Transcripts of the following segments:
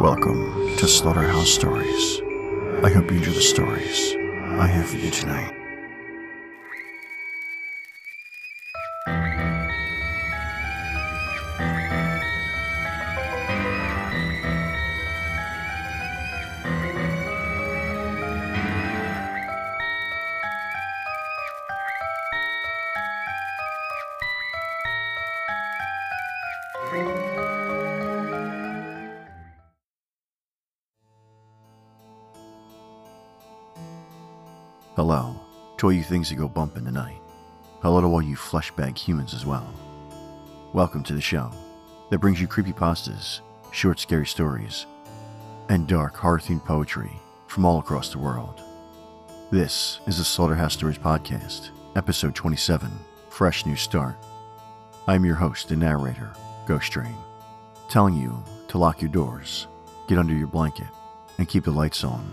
Welcome to Slaughterhouse Stories. I hope you enjoy the stories I have for you tonight. You things that go bump in the night. Hello to all you fleshbag humans as well. Welcome to the show that brings you creepypastas, short scary stories, and dark horror-themed poetry from all across the world. This is the Slaughterhouse Stories Podcast, episode 27, Fresh New Start. I'm your host and narrator, Ghost Train, telling you to lock your doors, get under your blanket, and keep the lights on.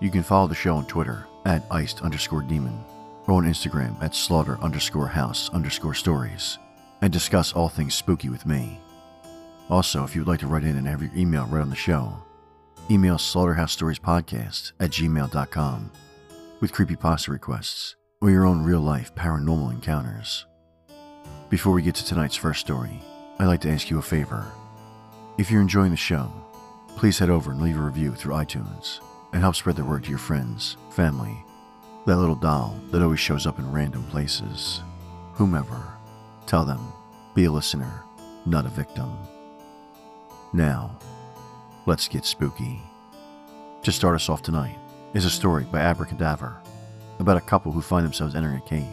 You can follow the show on Twitter at iced underscore demon or on Instagram at slaughter underscore house underscore stories and discuss all things spooky with me. Also, if you'd like to write in and have your email read on the show, email slaughterhouseStoriesPodcast at gmail.com with creepypasta requests or your own real life paranormal encounters. Before we get to tonight's first story, I'd like to ask you a favor. If you're enjoying the show, please head over and leave a review through iTunes and help spread the word to your friends, family, that little doll that always shows up in random places, whomever. Tell them, be a listener, not a victim. Now, let's get spooky. To start us off tonight is a story by Abracadaver about a couple who find themselves entering a cave.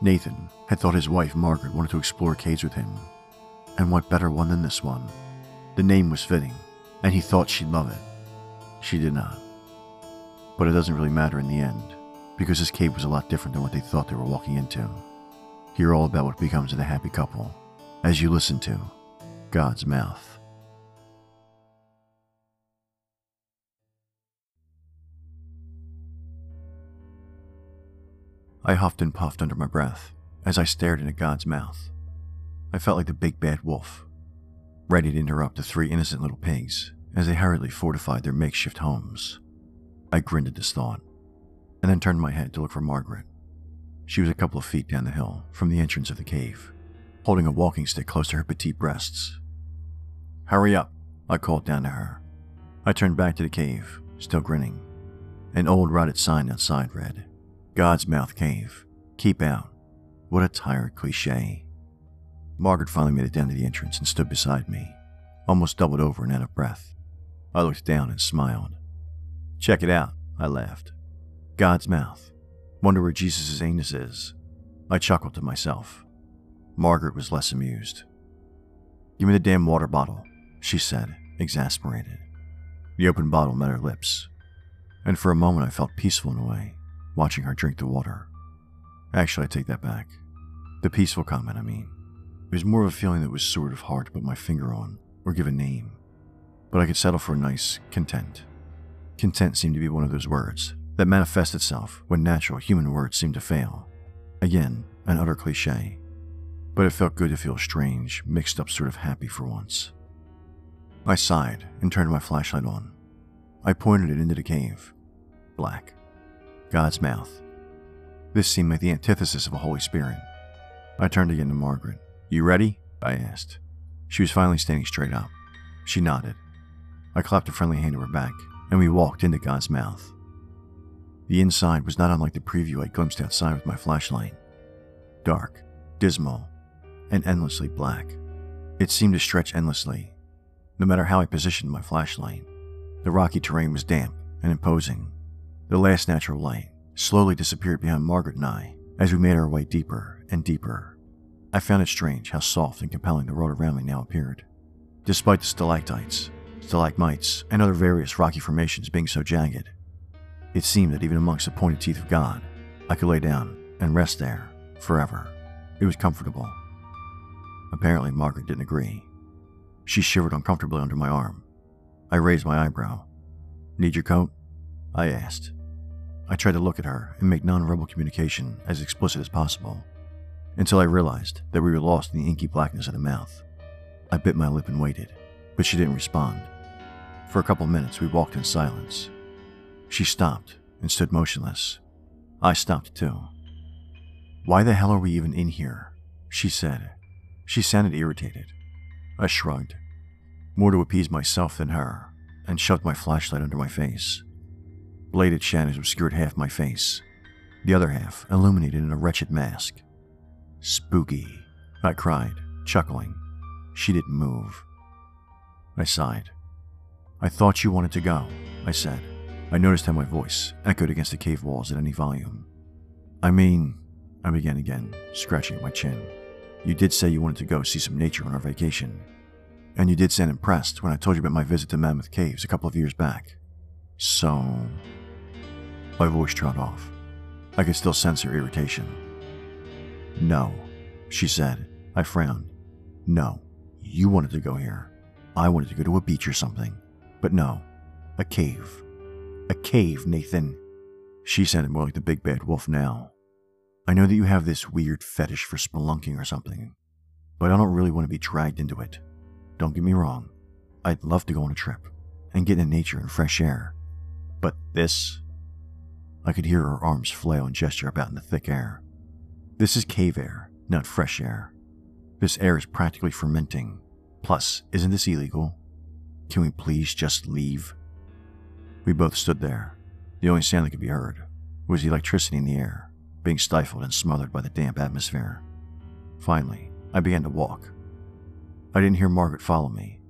Nathan had thought his wife Margaret wanted to explore caves with him, and what better one than this one? The name was fitting, and he thought she'd love it. She did not. But it doesn't really matter in the end, because this cave was a lot different than what they thought they were walking into. Hear all about what becomes of the happy couple as you listen to God's Mouth. I huffed and puffed under my breath as I stared into God's mouth. I felt like the big bad wolf, ready to interrupt the three innocent little pigs as they hurriedly fortified their makeshift homes. I grinned at this thought, and then turned my head to look for Margaret. She was a couple of feet down the hill from the entrance of the cave, holding a walking stick close to her petite breasts. Hurry up, I called down to her. I turned back to the cave, still grinning. An old rotted sign outside read, God's Mouth Cave. Keep out. What a tired cliche. Margaret finally made it down to the entrance and stood beside me, almost doubled over and out of breath. I looked down and smiled. Check it out, I laughed. God's mouth. Wonder where Jesus' anus is. I chuckled to myself. Margaret was less amused. Give me the damn water bottle, she said, exasperated. The open bottle met her lips, and for a moment I felt peaceful in a way, watching her drink the water. Actually, I take that back. The peaceful comment, I mean. It was more of a feeling that was sort of hard to put my finger on or give a name but I could settle for a nice content. Content seemed to be one of those words that manifest itself when natural human words seem to fail. Again, an utter cliche, but it felt good to feel strange, mixed up sort of happy for once. I sighed and turned my flashlight on. I pointed it into the cave. Black. God's mouth. This seemed like the antithesis of a Holy Spirit. I turned again to Margaret. You ready? I asked. She was finally standing straight up. She nodded. I clapped a friendly hand to her back, and we walked into God's mouth. The inside was not unlike the preview I glimpsed outside with my flashlight dark, dismal, and endlessly black. It seemed to stretch endlessly, no matter how I positioned my flashlight. The rocky terrain was damp and imposing. The last natural light slowly disappeared behind Margaret and I as we made our way deeper and deeper. I found it strange how soft and compelling the road around me now appeared. Despite the stalactites, stalagmites, and other various rocky formations being so jagged. It seemed that even amongst the pointed teeth of God, I could lay down and rest there forever. It was comfortable. Apparently, Margaret didn't agree. She shivered uncomfortably under my arm. I raised my eyebrow. Need your coat? I asked. I tried to look at her and make nonverbal communication as explicit as possible, until I realized that we were lost in the inky blackness of the mouth. I bit my lip and waited but she didn't respond. For a couple minutes, we walked in silence. She stopped and stood motionless. I stopped too. Why the hell are we even in here? She said. She sounded irritated. I shrugged, more to appease myself than her, and shoved my flashlight under my face. Bladed shadows obscured half my face, the other half illuminated in a wretched mask. Spooky, I cried, chuckling. She didn't move. I sighed. I thought you wanted to go, I said. I noticed how my voice echoed against the cave walls at any volume. I mean, I began again, scratching at my chin. You did say you wanted to go see some nature on our vacation. And you did sound impressed when I told you about my visit to Mammoth Caves a couple of years back. So. My voice trailed off. I could still sense her irritation. No, she said. I frowned. No, you wanted to go here. I wanted to go to a beach or something. But no, a cave. A cave, Nathan. She sounded more like the big bad wolf now. I know that you have this weird fetish for spelunking or something, but I don't really want to be dragged into it. Don't get me wrong. I'd love to go on a trip and get in nature and fresh air. But this? I could hear her arms flail and gesture about in the thick air. This is cave air, not fresh air. This air is practically fermenting. Plus, isn't this illegal? Can we please just leave? We both stood there. The only sound that could be heard was the electricity in the air, being stifled and smothered by the damp atmosphere. Finally, I began to walk. I didn't hear Margaret follow me,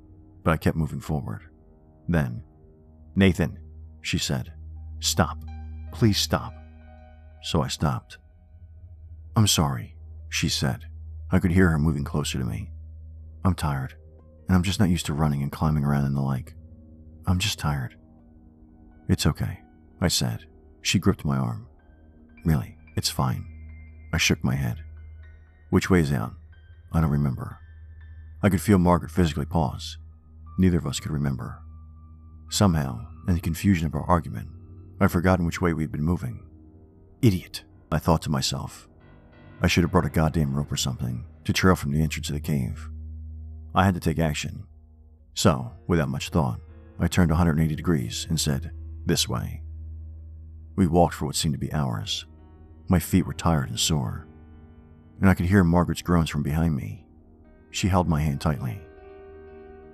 but I kept moving forward. Then, Nathan, she said, stop. Please stop. So I stopped. I'm sorry, she said. I could hear her moving closer to me. I'm tired, and I'm just not used to running and climbing around in the lake. I'm just tired. It's okay, I said. She gripped my arm. Really, it's fine. I shook my head. Which way is out? I don't remember. I could feel Margaret physically pause. Neither of us could remember. Somehow, in the confusion of our argument, I'd forgotten which way we'd been moving. Idiot, I thought to myself. I should have brought a goddamn rope or something to trail from the entrance of the cave. I had to take action. So, without much thought, I turned 180 degrees and said, This way. We walked for what seemed to be hours. My feet were tired and sore, and I could hear Margaret's groans from behind me. She held my hand tightly.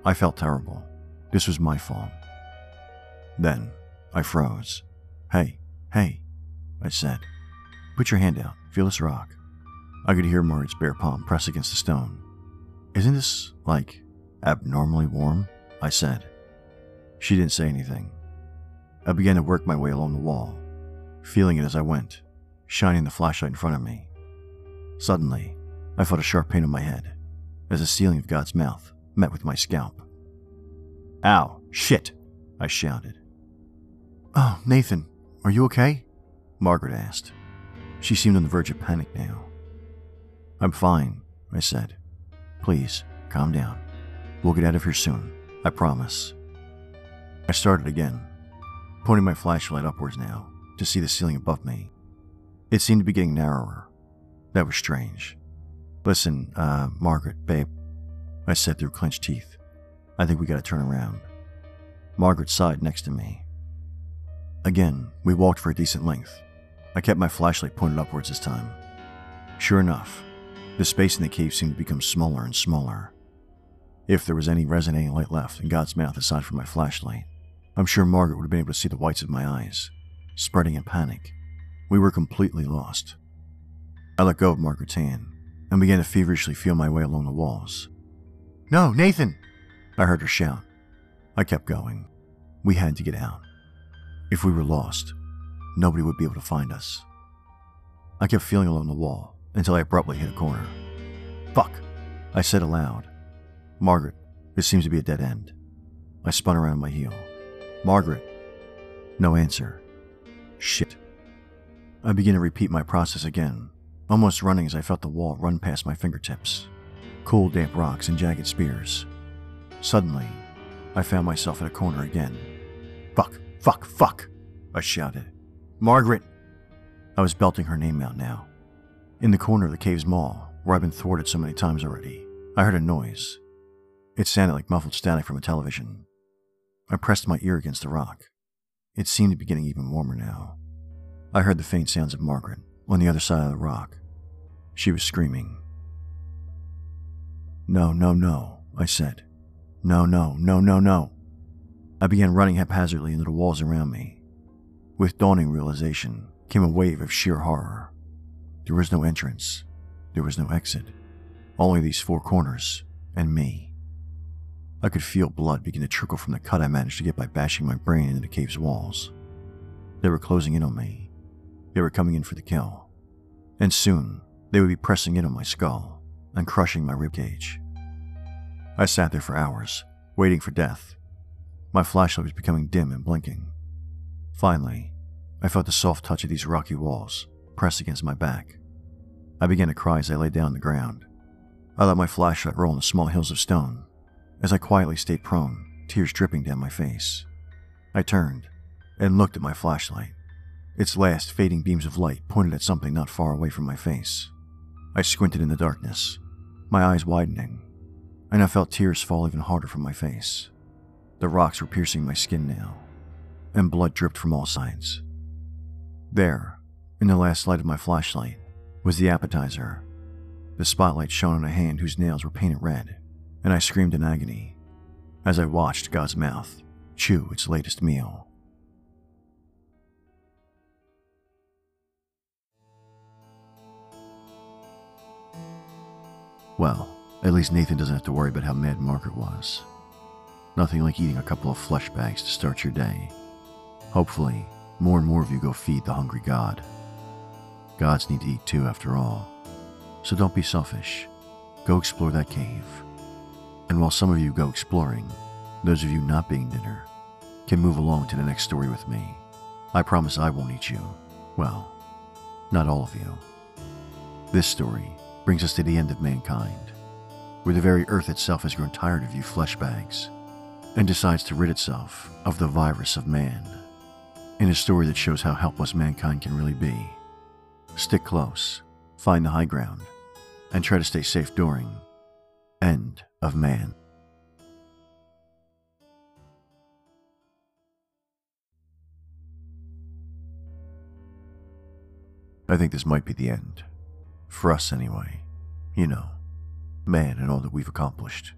I felt terrible. This was my fault. Then I froze. Hey, hey, I said. Put your hand out. Feel this rock. I could hear Margaret's bare palm press against the stone. Isn't this, like, abnormally warm? I said. She didn't say anything. I began to work my way along the wall, feeling it as I went, shining the flashlight in front of me. Suddenly, I felt a sharp pain in my head as the ceiling of God's mouth met with my scalp. Ow, shit, I shouted. Oh, Nathan, are you okay? Margaret asked. She seemed on the verge of panic now. I'm fine, I said. Please, calm down. We'll get out of here soon, I promise. I started again, pointing my flashlight upwards now to see the ceiling above me. It seemed to be getting narrower. That was strange. Listen, uh, Margaret, babe, I said through clenched teeth. I think we gotta turn around. Margaret sighed next to me. Again, we walked for a decent length. I kept my flashlight pointed upwards this time. Sure enough, the space in the cave seemed to become smaller and smaller. If there was any resonating light left in God's mouth aside from my flashlight, I'm sure Margaret would have been able to see the whites of my eyes, spreading in panic. We were completely lost. I let go of Margaret's hand and began to feverishly feel my way along the walls. No, Nathan! I heard her shout. I kept going. We had to get out. If we were lost, nobody would be able to find us. I kept feeling along the wall until I abruptly hit a corner. Fuck! I said aloud. Margaret, this seems to be a dead end. I spun around on my heel. Margaret! No answer. Shit. I began to repeat my process again, almost running as I felt the wall run past my fingertips. Cool, damp rocks and jagged spears. Suddenly, I found myself in a corner again. Fuck, fuck, fuck, I shouted. Margaret! I was belting her name out now. In the corner of the cave's maw, where I'd been thwarted so many times already, I heard a noise. It sounded like muffled static from a television. I pressed my ear against the rock. It seemed to be getting even warmer now. I heard the faint sounds of Margaret on the other side of the rock. She was screaming. No, no, no, I said. No, no, no, no, no. I began running haphazardly into the walls around me. With dawning realization came a wave of sheer horror. There was no entrance. There was no exit. Only these four corners and me. I could feel blood begin to trickle from the cut I managed to get by bashing my brain into the cave's walls. They were closing in on me. They were coming in for the kill. And soon, they would be pressing in on my skull and crushing my ribcage. I sat there for hours, waiting for death. My flashlight was becoming dim and blinking. Finally, I felt the soft touch of these rocky walls press against my back. I began to cry as I lay down on the ground. I let my flashlight roll on the small hills of stone as I quietly stayed prone, tears dripping down my face. I turned and looked at my flashlight. Its last fading beams of light pointed at something not far away from my face. I squinted in the darkness, my eyes widening, and I felt tears fall even harder from my face. The rocks were piercing my skin now, and blood dripped from all sides. There, in the last light of my flashlight, was the appetizer. The spotlight shone on a hand whose nails were painted red, and I screamed in agony as I watched God's mouth chew its latest meal. Well, at least Nathan doesn't have to worry about how mad Margaret was. Nothing like eating a couple of flesh bags to start your day. Hopefully, more and more of you go feed the hungry God. Gods need to eat too, after all. So don't be selfish. Go explore that cave. And while some of you go exploring, those of you not being dinner can move along to the next story with me. I promise I won't eat you. Well, not all of you. This story brings us to the end of mankind, where the very earth itself has grown tired of you flesh bags and decides to rid itself of the virus of man. In a story that shows how helpless mankind can really be. Stick close, find the high ground, and try to stay safe during End of Man. I think this might be the end. For us, anyway. You know, man and all that we've accomplished.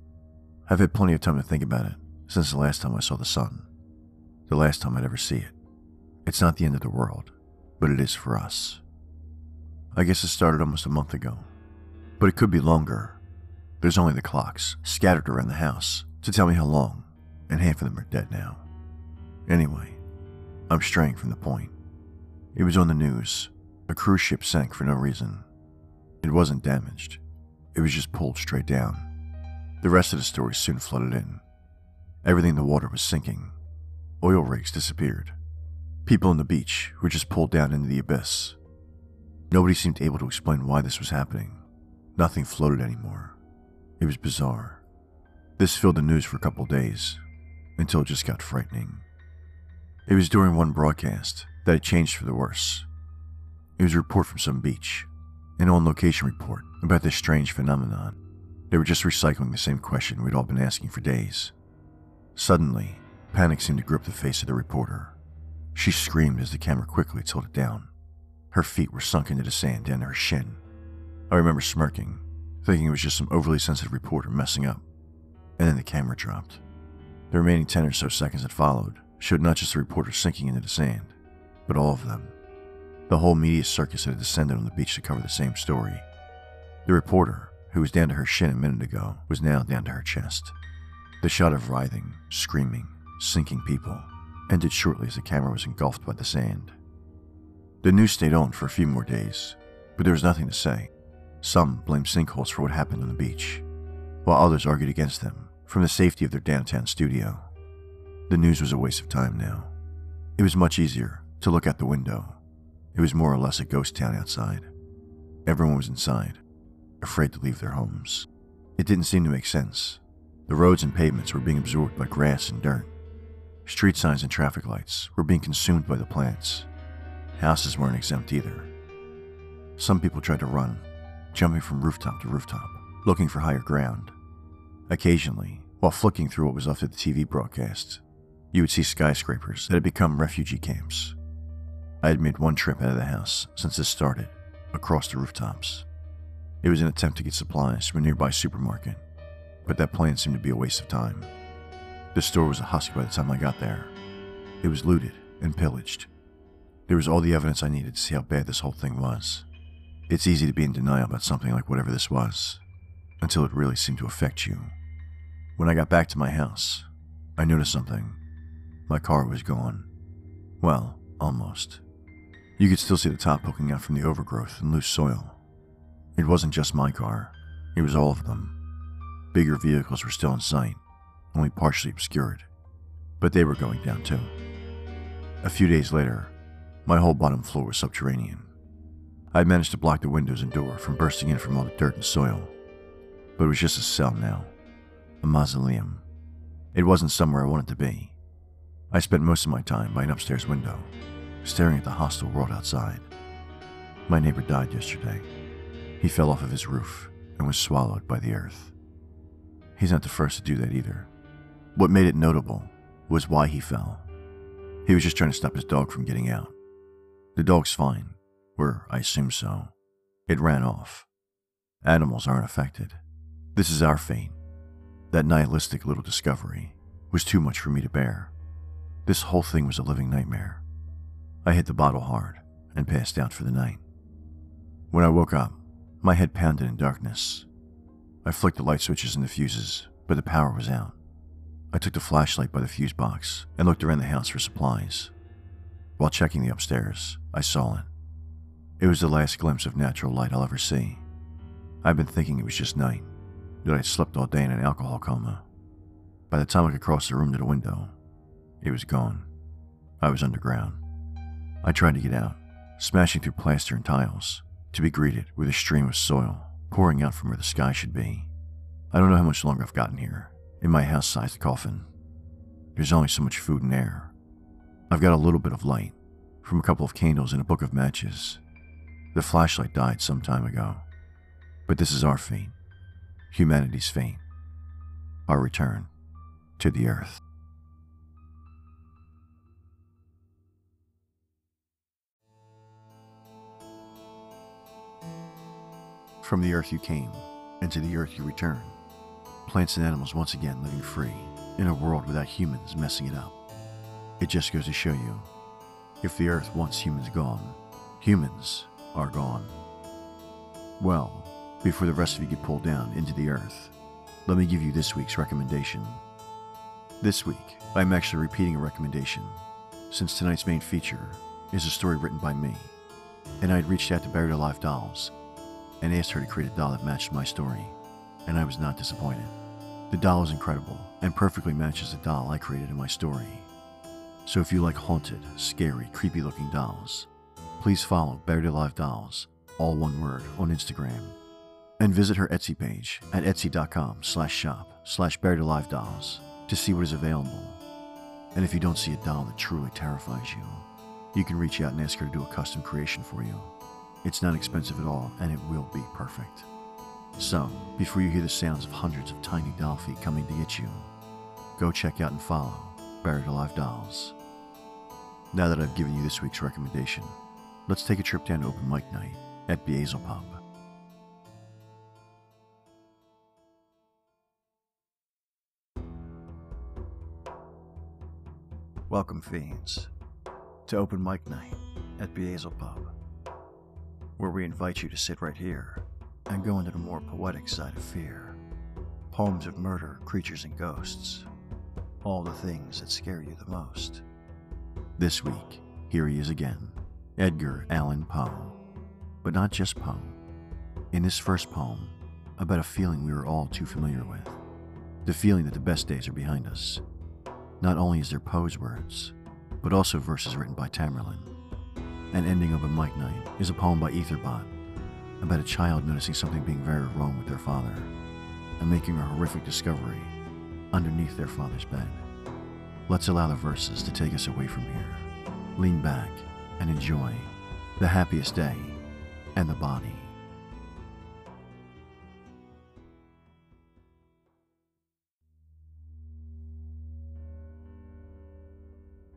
I've had plenty of time to think about it since the last time I saw the sun. The last time I'd ever see it. It's not the end of the world, but it is for us. I guess it started almost a month ago, but it could be longer. There's only the clocks scattered around the house to tell me how long, and half of them are dead now. Anyway, I'm straying from the point. It was on the news. A cruise ship sank for no reason. It wasn't damaged, it was just pulled straight down. The rest of the story soon flooded in. Everything in the water was sinking. Oil rigs disappeared. People on the beach were just pulled down into the abyss. Nobody seemed able to explain why this was happening. Nothing floated anymore. It was bizarre. This filled the news for a couple days, until it just got frightening. It was during one broadcast that it changed for the worse. It was a report from some beach, an on location report about this strange phenomenon. They were just recycling the same question we'd all been asking for days. Suddenly, panic seemed to grip the face of the reporter. She screamed as the camera quickly tilted down. Her feet were sunk into the sand down to her shin. I remember smirking, thinking it was just some overly sensitive reporter messing up. And then the camera dropped. The remaining 10 or so seconds that followed showed not just the reporter sinking into the sand, but all of them. The whole media circus had descended on the beach to cover the same story. The reporter, who was down to her shin a minute ago, was now down to her chest. The shot of writhing, screaming, sinking people ended shortly as the camera was engulfed by the sand. The news stayed on for a few more days, but there was nothing to say. Some blamed sinkholes for what happened on the beach, while others argued against them from the safety of their downtown studio. The news was a waste of time now. It was much easier to look out the window. It was more or less a ghost town outside. Everyone was inside, afraid to leave their homes. It didn't seem to make sense. The roads and pavements were being absorbed by grass and dirt. Street signs and traffic lights were being consumed by the plants. Houses weren't exempt either. Some people tried to run, jumping from rooftop to rooftop, looking for higher ground. Occasionally, While flicking through what was left of the TV broadcasts, you would see skyscrapers that had become refugee camps. I had made one trip out of the house since this started, across the rooftops. It was an attempt to get supplies from a nearby supermarket, but that plan seemed to be a waste of time. The store was a husk by the time I got there. It was looted and pillaged. There was all the evidence I needed to see how bad this whole thing was. It's easy to be in denial about something like whatever this was, until it really seemed to affect you. When I got back to my house, I noticed something. My car was gone. Well, almost. You could still see the top poking out from the overgrowth and loose soil. It wasn't just my car, it was all of them. Bigger vehicles were still in sight, only partially obscured, but they were going down too. A few days later, my whole bottom floor was subterranean. I had managed to block the windows and door from bursting in from all the dirt and soil, but it was just a cell now, a mausoleum. It wasn't somewhere I wanted to be. I spent most of my time by an upstairs window, staring at the hostile world outside. My neighbor died yesterday. He fell off of his roof and was swallowed by the earth. He's not the first to do that either. What made it notable was why he fell. He was just trying to stop his dog from getting out. The dog's fine, or I assume so. It ran off. Animals aren't affected. This is our fate. That nihilistic little discovery was too much for me to bear. This whole thing was a living nightmare. I hit the bottle hard and passed out for the night. When I woke up, my head pounded in darkness. I flicked the light switches and the fuses, but the power was out. I took the flashlight by the fuse box and looked around the house for supplies. While checking the upstairs, I saw it. It was the last glimpse of natural light I'll ever see. I'd been thinking it was just night, that I'd slept all day in an alcohol coma. By the time I could cross the room to the window, it was gone. I was underground. I tried to get out, smashing through plaster and tiles, to be greeted with a stream of soil pouring out from where the sky should be. I don't know how much longer I've gotten here, in my house sized coffin. There's only so much food and air. I've got a little bit of light from a couple of candles and a book of matches. The flashlight died some time ago. But this is our fate, humanity's fate, our return to the earth. From the earth you came, and to the earth you return. Plants and animals once again living free in a world without humans messing it up. It just goes to show you if the earth wants humans gone, humans are gone. Well, before the rest of you get pulled down into the earth, let me give you this week's recommendation. This week, I'm actually repeating a recommendation, since tonight's main feature is a story written by me, and I had reached out to Buried Alive Dolls and asked her to create a doll that matched my story, and I was not disappointed. The doll is incredible and perfectly matches the doll I created in my story. So if you like haunted, scary, creepy looking dolls, please follow Buried Alive Dolls, all one word, on Instagram. And visit her Etsy page at etsy.com slash shop slash buried alive dolls to see what is available. And if you don't see a doll that truly terrifies you, you can reach out and ask her to do a custom creation for you. It's not expensive at all, and it will be perfect. So, before you hear the sounds of hundreds of tiny doll feet coming to get you, go check out and follow Buried Alive Dolls. Now that I've given you this week's recommendation, let's take a trip down to open mic night at Beazel Pub. Welcome, fiends, to open mic night at Beazel Pub where we invite you to sit right here and go into the more poetic side of fear. Poems of murder, creatures, and ghosts. All the things that scare you the most. This week, here he is again Edgar Allan Poe. But not just Poe. In his first poem, about a feeling we are all too familiar with the feeling that the best days are behind us. Not only is there Poe's words, but also verses written by Tamerlan an ending of a mic night is a poem by EtherBot about a child noticing something being very wrong with their father and making a horrific discovery underneath their father's bed. Let's allow the verses to take us away from here. Lean back and enjoy the happiest day and the body.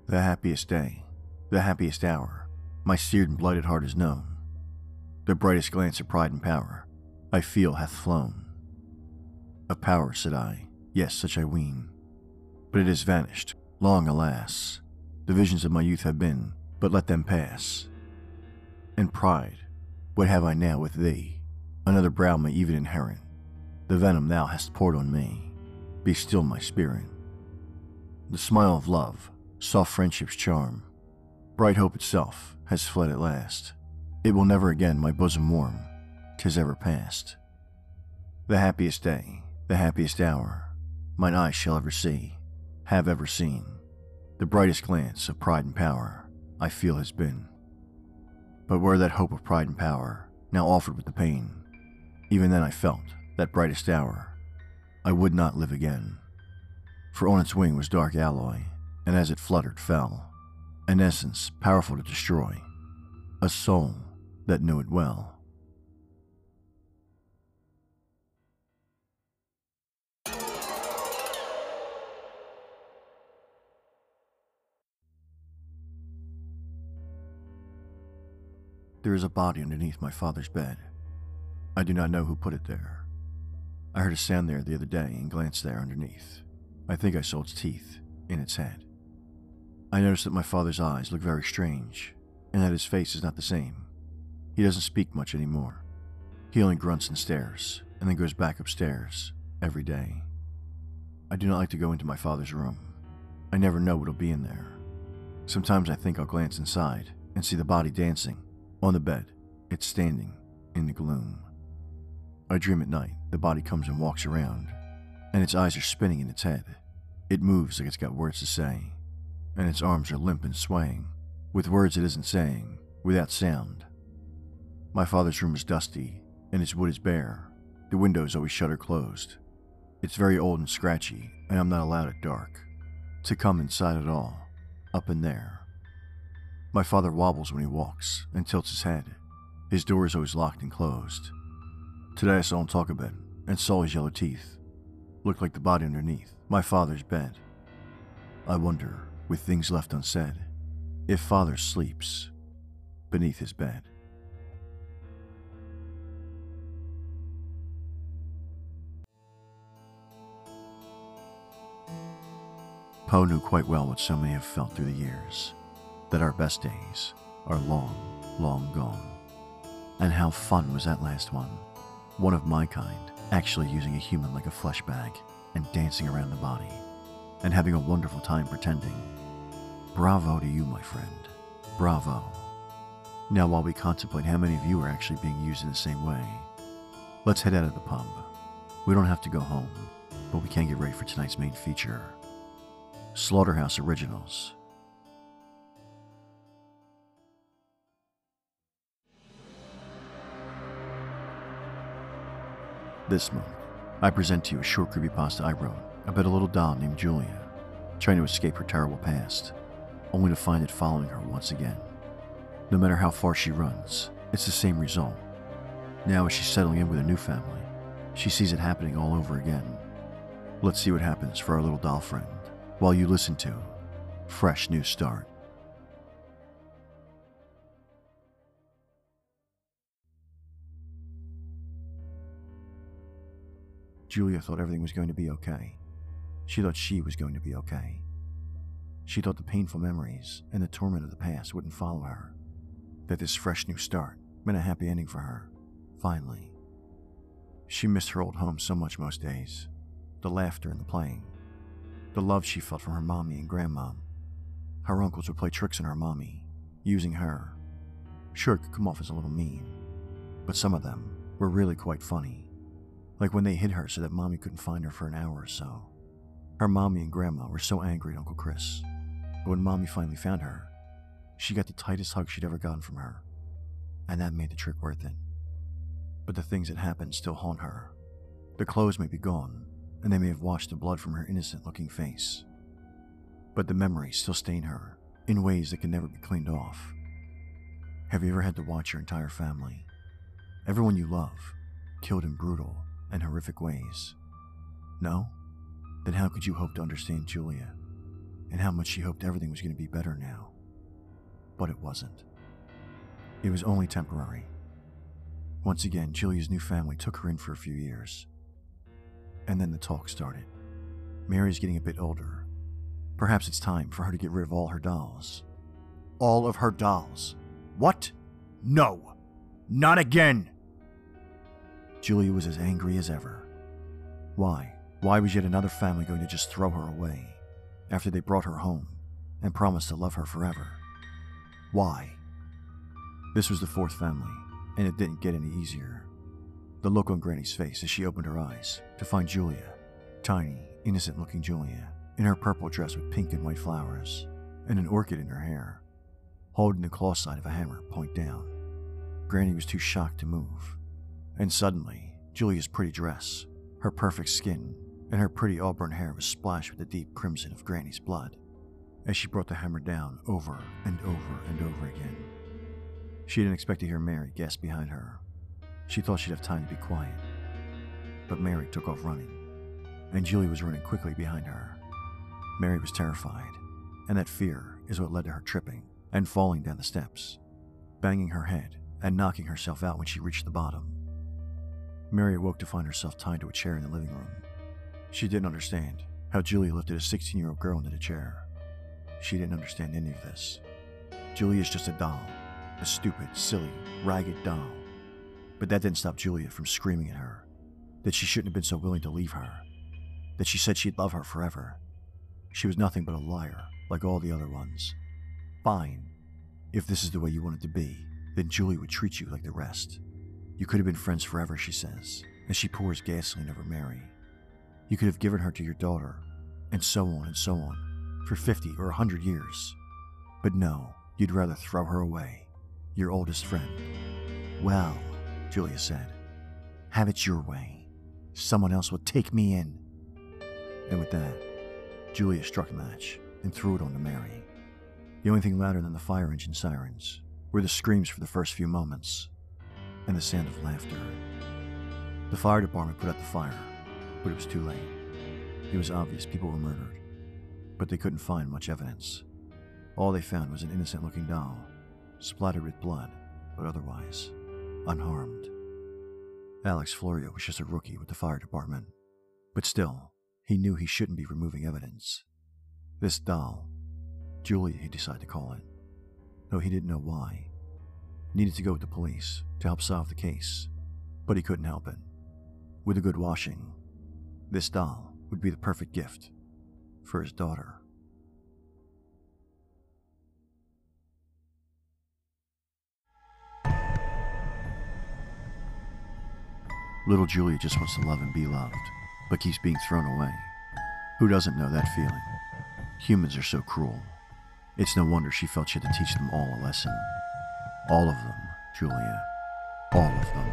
The happiest day, the happiest hour, my seared and blighted heart is known. The brightest glance of pride and power I feel hath flown. Of power, said I, yes, such I ween, but it is vanished long alas. The visions of my youth have been, but let them pass. And pride, what have I now with thee? Another brow may even inherit. The venom thou hast poured on me. Be still my spirit. The smile of love, soft friendship's charm, bright hope itself has fled at last. It will never again my bosom warm, tis ever past. The happiest day, the happiest hour, mine eyes shall ever see, have ever seen. The brightest glance of pride and power I feel has been. But where that hope of pride and power, now offered with the pain, even then I felt that brightest hour, I would not live again. For on its wing was dark alloy, and as it fluttered fell, an essence powerful to destroy, a soul that knew it well. There is a body underneath my father's bed. I do not know who put it there. I heard a sound there the other day and glanced there underneath. I think I saw its teeth in its head. I noticed that my father's eyes look very strange and that his face is not the same. He doesn't speak much anymore. He only grunts and stares and then goes back upstairs every day. I do not like to go into my father's room. I never know what'll be in there. Sometimes I think I'll glance inside and see the body dancing on the bed, it's standing in the gloom. I dream at night, the body comes and walks around, and its eyes are spinning in its head. It moves like it's got words to say, and its arms are limp and swaying, with words it isn't saying, without sound. My father's room is dusty, and its wood is bare. The windows always shut or closed. It's very old and scratchy, and I'm not allowed at dark to come inside at all, up in there. My father wobbles when he walks and tilts his head. His door is always locked and closed. Today I saw him talk a bit and saw his yellow teeth. Looked like the body underneath my father's bed. I wonder, with things left unsaid, if father sleeps beneath his bed. Poe knew quite well what so many have felt through the years that our best days are long, long gone. And how fun was that last one? One of my kind, actually using a human like a flesh bag and dancing around the body, and having a wonderful time pretending. Bravo to you, my friend. Bravo. Now, while we contemplate how many of you are actually being used in the same way, let's head out of the pub. We don't have to go home, but we can get ready for tonight's main feature Slaughterhouse Originals. This month, I present to you a short creepypasta I wrote about a little doll named Julia, trying to escape her terrible past, only to find it following her once again. No matter how far she runs, it's the same result. Now, as she's settling in with a new family, she sees it happening all over again. Let's see what happens for our little doll friend while you listen to Fresh New Start. Julia thought everything was going to be okay. She thought she was going to be okay. She thought the painful memories and the torment of the past wouldn't follow her, that this fresh new start meant a happy ending for her, finally. She missed her old home so much most days the laughter and the playing, the love she felt from her mommy and grandma. Her uncles would play tricks on her mommy, using her. Sure, it could come off as a little mean, but some of them were really quite funny like when they hid her so that mommy couldn't find her for an hour or so. Her mommy and grandma were so angry at Uncle Chris, but when mommy finally found her, she got the tightest hug she'd ever gotten from her, and that made the trick worth it. But the things that happened still haunt her. The clothes may be gone, and they may have washed the blood from her innocent looking face, but the memories still stain her in ways that can never be cleaned off. Have you ever had to watch your entire family, everyone you love, killed in brutal, and horrific ways. No? Then how could you hope to understand Julia? and how much she hoped everything was going to be better now. But it wasn't. It was only temporary. Once again, Julia's new family took her in for a few years. And then the talk started. Mary's getting a bit older. Perhaps it's time for her to get rid of all her dolls. All of her dolls. What? No. Not again. Julia was as angry as ever. Why? Why was yet another family going to just throw her away after they brought her home and promised to love her forever? Why? This was the fourth family, and it didn't get any easier. The look on Granny's face as she opened her eyes to find Julia, tiny, innocent looking Julia, in her purple dress with pink and white flowers, and an orchid in her hair, holding the claw side of a hammer point down. Granny was too shocked to move. And suddenly, Julia's pretty dress, her perfect skin, and her pretty auburn hair was splashed with the deep crimson of Granny's blood as she brought the hammer down over and over and over again. She didn't expect to hear Mary gasp behind her. She thought she'd have time to be quiet. But Mary took off running, and Julia was running quickly behind her. Mary was terrified, and that fear is what led to her tripping and falling down the steps, banging her head and knocking herself out when she reached the bottom. Mary awoke to find herself tied to a chair in the living room. She didn't understand how Julia lifted a 16 year old girl into the chair. She didn't understand any of this. Julia's just a doll, a stupid, silly, ragged doll. But that didn't stop Julia from screaming at her that she shouldn't have been so willing to leave her, that she said she'd love her forever. She was nothing but a liar, like all the other ones. Fine. If this is the way you want it to be, then Julie would treat you like the rest. You could have been friends forever, she says, as she pours gasoline over Mary. You could have given her to your daughter, and so on and so on, for 50 or a 100 years. But no, you'd rather throw her away, your oldest friend. Well, Julia said, have it your way. Someone else will take me in. And with that, Julia struck a match and threw it onto Mary. The only thing louder than the fire engine sirens were the screams for the first few moments and the sound of laughter. The fire department put out the fire, but it was too late. It was obvious people were murdered, but they couldn't find much evidence. All they found was an innocent looking doll, splattered with blood, but otherwise unharmed. Alex Florio was just a rookie with the fire department, but still, he knew he shouldn't be removing evidence. This doll, Julia, he decided to call it, though he didn't know why needed to go with the police to help solve the case, but he couldn't help it. With a good washing, this doll would be the perfect gift for his daughter. Little Julia just wants to love and be loved, but keeps being thrown away. Who doesn't know that feeling? Humans are so cruel. It's no wonder she felt she had to teach them all a lesson. All of them, Julia. All of them.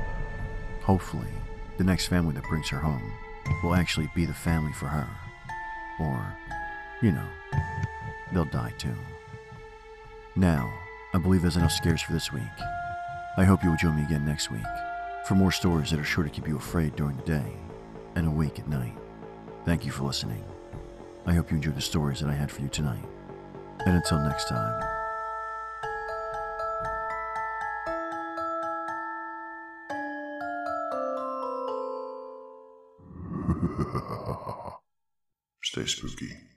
Hopefully, the next family that brings her home will actually be the family for her. Or, you know, they'll die too. Now, I believe there's enough scares for this week. I hope you will join me again next week for more stories that are sure to keep you afraid during the day and awake at night. Thank you for listening. I hope you enjoyed the stories that I had for you tonight. And until next time. Spooky.